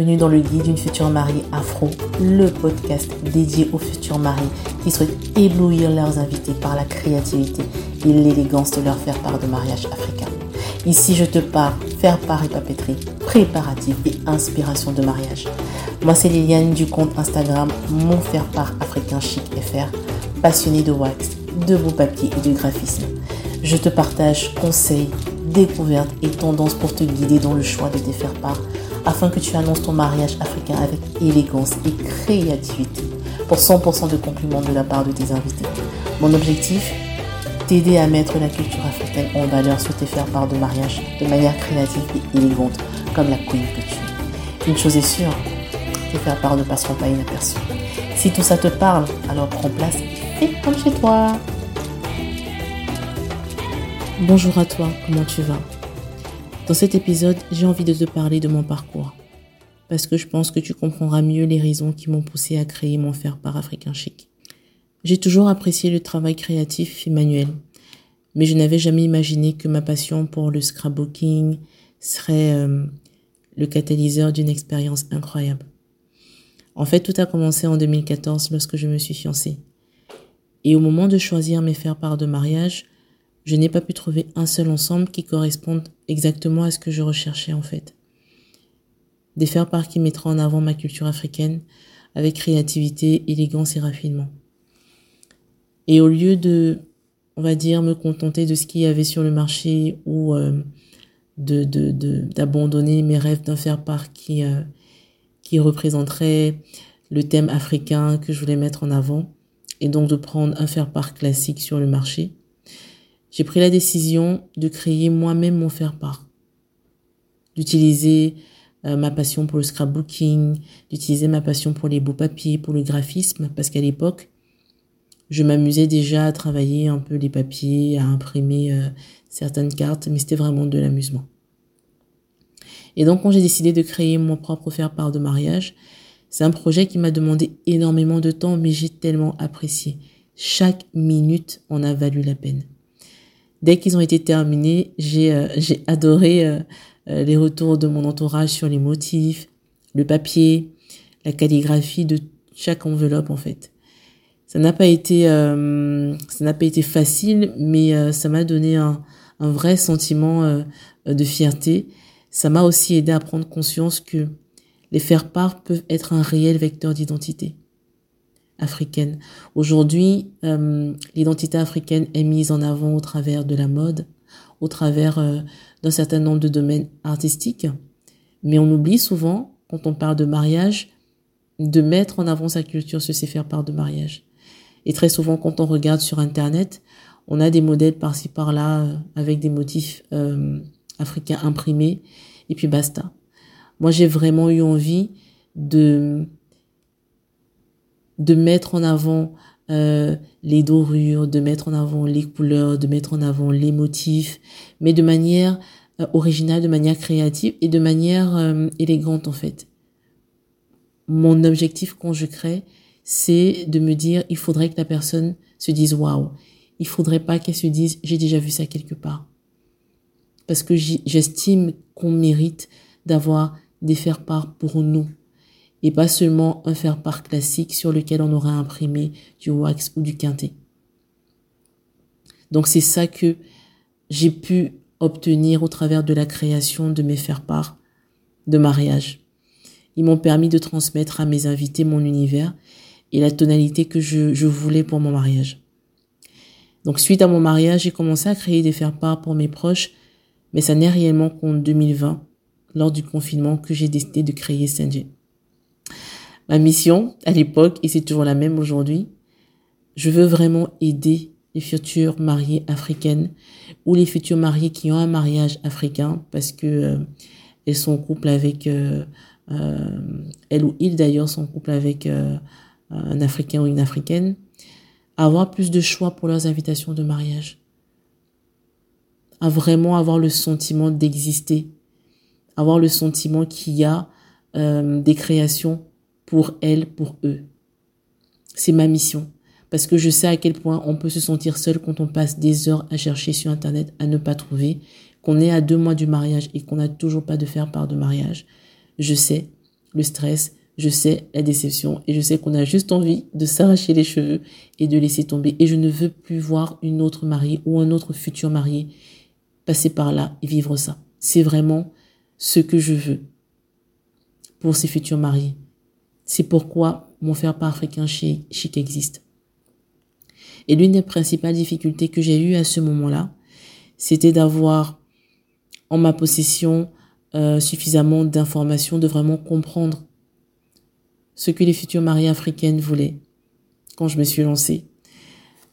Bienvenue dans le guide d'une future mariée afro, le podcast dédié aux futurs mariés qui souhaitent éblouir leurs invités par la créativité et l'élégance de leur faire part de mariage africain. Ici, je te parle faire part et papeterie, préparatifs et inspiration de mariage. Moi, c'est Liliane du compte Instagram Mon Faire Part Africain Chic FR, passionnée de wax, de beaux papiers et de graphisme. Je te partage conseils, découvertes et tendances pour te guider dans le choix de tes faire part afin que tu annonces ton mariage africain avec élégance et créativité pour 100% de compliments de la part de tes invités. Mon objectif T'aider à mettre la culture africaine en valeur sur tes faire part de mariage de manière créative et élégante comme la queen que tu es. Une chose est sûre, tes faire part ne passeront pas inaperçus. Si tout ça te parle, alors prends place et fais comme chez toi. Bonjour à toi, comment tu vas? Dans cet épisode, j'ai envie de te parler de mon parcours. Parce que je pense que tu comprendras mieux les raisons qui m'ont poussé à créer mon faire par africain chic. J'ai toujours apprécié le travail créatif et manuel. Mais je n'avais jamais imaginé que ma passion pour le scrapbooking serait euh, le catalyseur d'une expérience incroyable. En fait, tout a commencé en 2014 lorsque je me suis fiancée. Et au moment de choisir mes faire-part de mariage, je n'ai pas pu trouver un seul ensemble qui corresponde exactement à ce que je recherchais en fait. Des faire-part qui mettraient en avant ma culture africaine avec créativité, élégance et raffinement. Et au lieu de, on va dire, me contenter de ce qu'il y avait sur le marché ou euh, de d'abandonner mes rêves d'un faire-part qui, euh, qui représenterait le thème africain que je voulais mettre en avant et donc de prendre un faire-part classique sur le marché, j'ai pris la décision de créer moi-même mon faire-part, d'utiliser euh, ma passion pour le scrapbooking, d'utiliser ma passion pour les beaux papiers, pour le graphisme, parce qu'à l'époque, je m'amusais déjà à travailler un peu les papiers, à imprimer euh, certaines cartes, mais c'était vraiment de l'amusement. Et donc quand j'ai décidé de créer mon propre faire-part de mariage, c'est un projet qui m'a demandé énormément de temps, mais j'ai tellement apprécié. Chaque minute en a valu la peine. Dès qu'ils ont été terminés, j'ai euh, adoré euh, euh, les retours de mon entourage sur les motifs, le papier, la calligraphie de chaque enveloppe en fait. Ça n'a pas été ça n'a pas été facile, mais ça m'a donné un, un vrai sentiment de fierté. Ça m'a aussi aidé à prendre conscience que les faire-part peuvent être un réel vecteur d'identité africaine. Aujourd'hui, euh, l'identité africaine est mise en avant au travers de la mode, au travers euh, d'un certain nombre de domaines artistiques, mais on oublie souvent, quand on parle de mariage, de mettre en avant sa culture sur ses faire part de mariage. Et très souvent, quand on regarde sur Internet, on a des modèles par-ci par-là euh, avec des motifs africains imprimés, et puis basta. Moi, j'ai vraiment eu envie de de mettre en avant euh, les dorures, de mettre en avant les couleurs, de mettre en avant les motifs, mais de manière euh, originale, de manière créative et de manière euh, élégante en fait. Mon objectif quand je crée, c'est de me dire, il faudrait que la personne se dise waouh. Il faudrait pas qu'elle se dise, j'ai déjà vu ça quelque part. Parce que j'estime qu'on mérite d'avoir des faire-part pour nous et pas seulement un faire-part classique sur lequel on aura imprimé du wax ou du quintet. Donc c'est ça que j'ai pu obtenir au travers de la création de mes faire-part de mariage. Ils m'ont permis de transmettre à mes invités mon univers et la tonalité que je, voulais pour mon mariage. Donc suite à mon mariage, j'ai commencé à créer des faire-part pour mes proches, mais ça n'est réellement qu'en 2020, lors du confinement, que j'ai décidé de créer Senji. Ma mission à l'époque, et c'est toujours la même aujourd'hui, je veux vraiment aider les futures mariées africaines ou les futurs mariés qui ont un mariage africain parce que euh, elles sont en couple avec euh, euh, elles ou ils d'ailleurs sont en couple avec un africain ou une africaine avoir plus de choix pour leurs invitations de mariage. À vraiment avoir le sentiment d'exister. Avoir le sentiment qu'il y a des créations pour elles, pour eux. C'est ma mission. Parce que je sais à quel point on peut se sentir seul quand on passe des heures à chercher sur Internet, à ne pas trouver, qu'on est à deux mois du mariage et qu'on n'a toujours pas de faire part de mariage. Je sais. le stress, je sais la déception et je sais qu'on a juste envie de s'arracher les cheveux et de laisser tomber. Et je ne veux plus voir une autre mariée ou un autre futur marié passer par là et vivre ça. C'est vraiment ce que je veux pour ces futurs mariés. C'est pourquoi mon faire-part africain chic existe. Et l'une des principales difficultés que j'ai eues à ce moment-là, c'était d'avoir en ma possession euh, suffisamment d'informations, de vraiment comprendre ce que les futures mariées africaines voulaient quand je me suis lancée.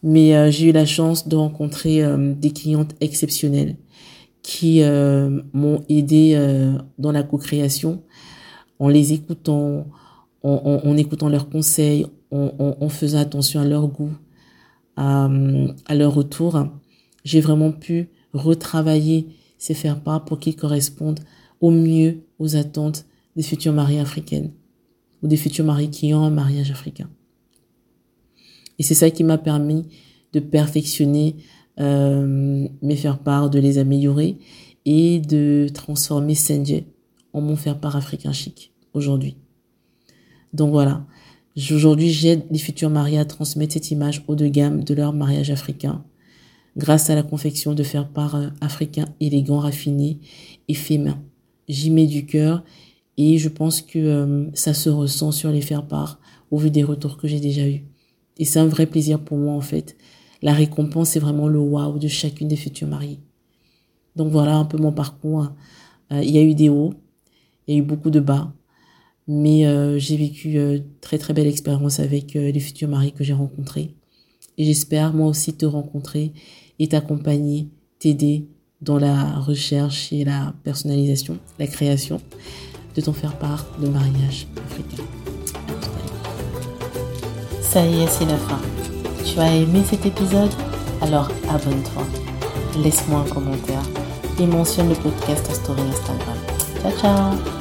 Mais euh, j'ai eu la chance de rencontrer euh, des clientes exceptionnelles qui euh, m'ont aidé dans la co-création en les écoutant, en, en, écoutant leurs conseils, en, en, faisant attention à leur goût, à, à leur retour. J'ai vraiment pu retravailler ces faire-part pour qu'ils correspondent au mieux aux attentes des futures mariées africaines ou des futurs maris qui ont un mariage africain. Et c'est ça qui m'a permis de perfectionner euh, mes faire-part, de les améliorer et de transformer Senje en mon faire-part africain chic aujourd'hui. Donc voilà, aujourd'hui j'aide les futurs mariés à transmettre cette image haut de gamme de leur mariage africain grâce à la confection de faire-part euh, africain élégant, raffiné et fait. J'y mets du cœur et je pense que euh, ça se ressent sur les faire-part au vu des retours que j'ai déjà eus. Et c'est un vrai plaisir pour moi en fait. La récompense, c'est vraiment le waouh de chacune des futures mariées. Donc voilà un peu mon parcours. Euh, il y a eu des hauts, il y a eu beaucoup de bas, mais euh, j'ai vécu très très belle expérience avec les futurs maris que j'ai rencontrés. Et j'espère moi aussi te rencontrer et t'accompagner, t'aider dans la recherche et la personnalisation, la création de ton faire part de mariage africain. Ça y est, c'est la fin. Tu as aimé cet épisode? Alors abonne-toi, laisse-moi un commentaire et mentionne le podcast en story Instagram. Ciao ciao